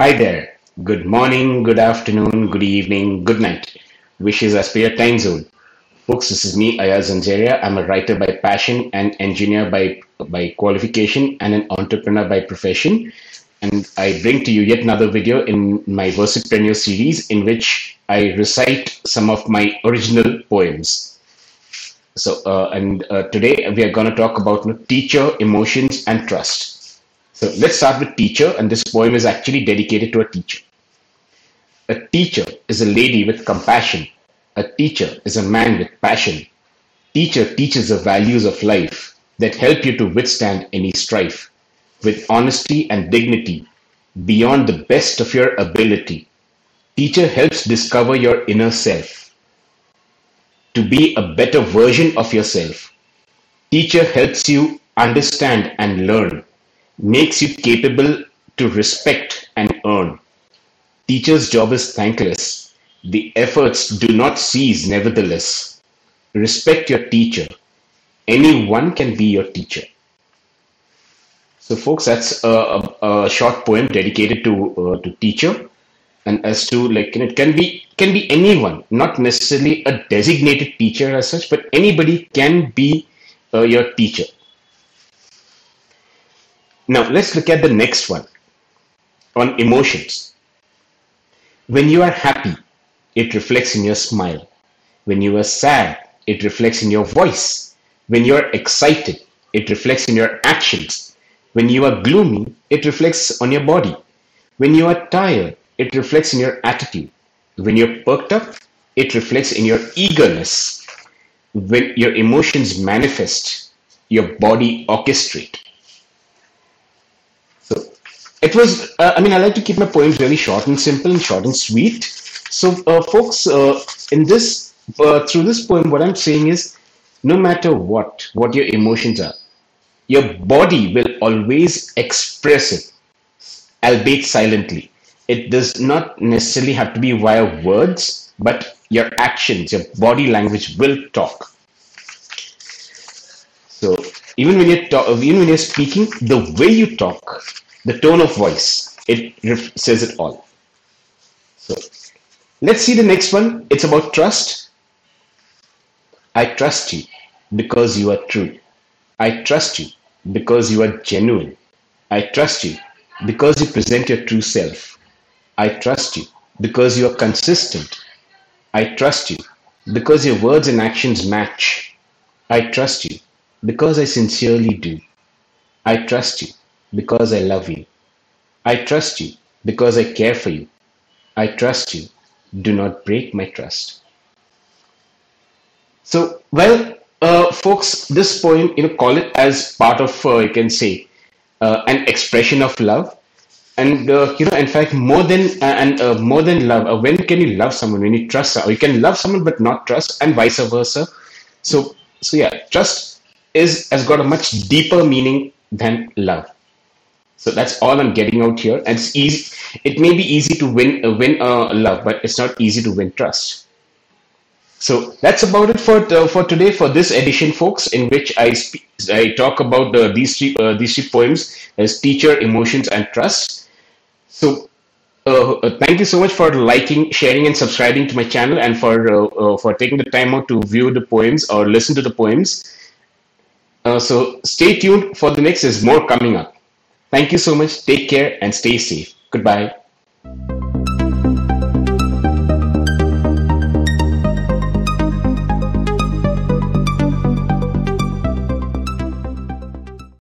Hi there. Good morning, good afternoon, good evening, good night. Wishes as per your time zone. Folks, this is me, Ayaz Zanzeria. I'm a writer by passion and engineer by, by qualification and an entrepreneur by profession. And I bring to you yet another video in my Versipreneur series in which I recite some of my original poems. So, uh, and uh, today we are going to talk about you know, teacher, emotions, and trust. So let's start with teacher, and this poem is actually dedicated to a teacher. A teacher is a lady with compassion. A teacher is a man with passion. Teacher teaches the values of life that help you to withstand any strife with honesty and dignity beyond the best of your ability. Teacher helps discover your inner self to be a better version of yourself. Teacher helps you understand and learn makes you capable to respect and earn. Teacher's job is thankless. The efforts do not cease, nevertheless. Respect your teacher. Anyone can be your teacher. So, folks, that's a, a, a short poem dedicated to uh, to teacher, and as to like it can be can be anyone, not necessarily a designated teacher as such, but anybody can be uh, your teacher. Now let's look at the next one on emotions. When you are happy, it reflects in your smile. When you are sad, it reflects in your voice. When you are excited, it reflects in your actions. When you are gloomy, it reflects on your body. When you are tired, it reflects in your attitude. When you're perked up, it reflects in your eagerness. When your emotions manifest, your body orchestrate. It was, uh, I mean, I like to keep my poems really short and simple and short and sweet. So, uh, folks, uh, in this, uh, through this poem, what I'm saying is no matter what, what your emotions are, your body will always express it, albeit silently. It does not necessarily have to be via words, but your actions, your body language will talk. So even when you're talk, even when you're speaking, the way you talk the tone of voice it says it all. So let's see the next one. It's about trust. I trust you because you are true. I trust you because you are genuine. I trust you because you present your true self. I trust you because you are consistent. I trust you because your words and actions match. I trust you because i sincerely do. I trust you because I love you. I trust you because I care for you. I trust you. Do not break my trust. So, well, uh, folks, this poem, you know, call it as part of, uh, you can say, uh, an expression of love. And uh, you know, in fact, more than uh, and uh, more than love. when can you love someone? When you trust, or you can love someone but not trust, and vice versa. So, so yeah, trust is has got a much deeper meaning than love. So that's all I'm getting out here. And it's easy. It may be easy to win uh, win uh, love, but it's not easy to win trust. So that's about it for uh, for today for this edition, folks, in which I speak, I talk about these three uh, these three poems as teacher, emotions, and trust. So uh, uh, thank you so much for liking, sharing, and subscribing to my channel, and for for taking the time out to view the poems or listen to the poems. so stay tuned for the next. There's more coming up. Thank you so much. Take care and stay safe. Goodbye.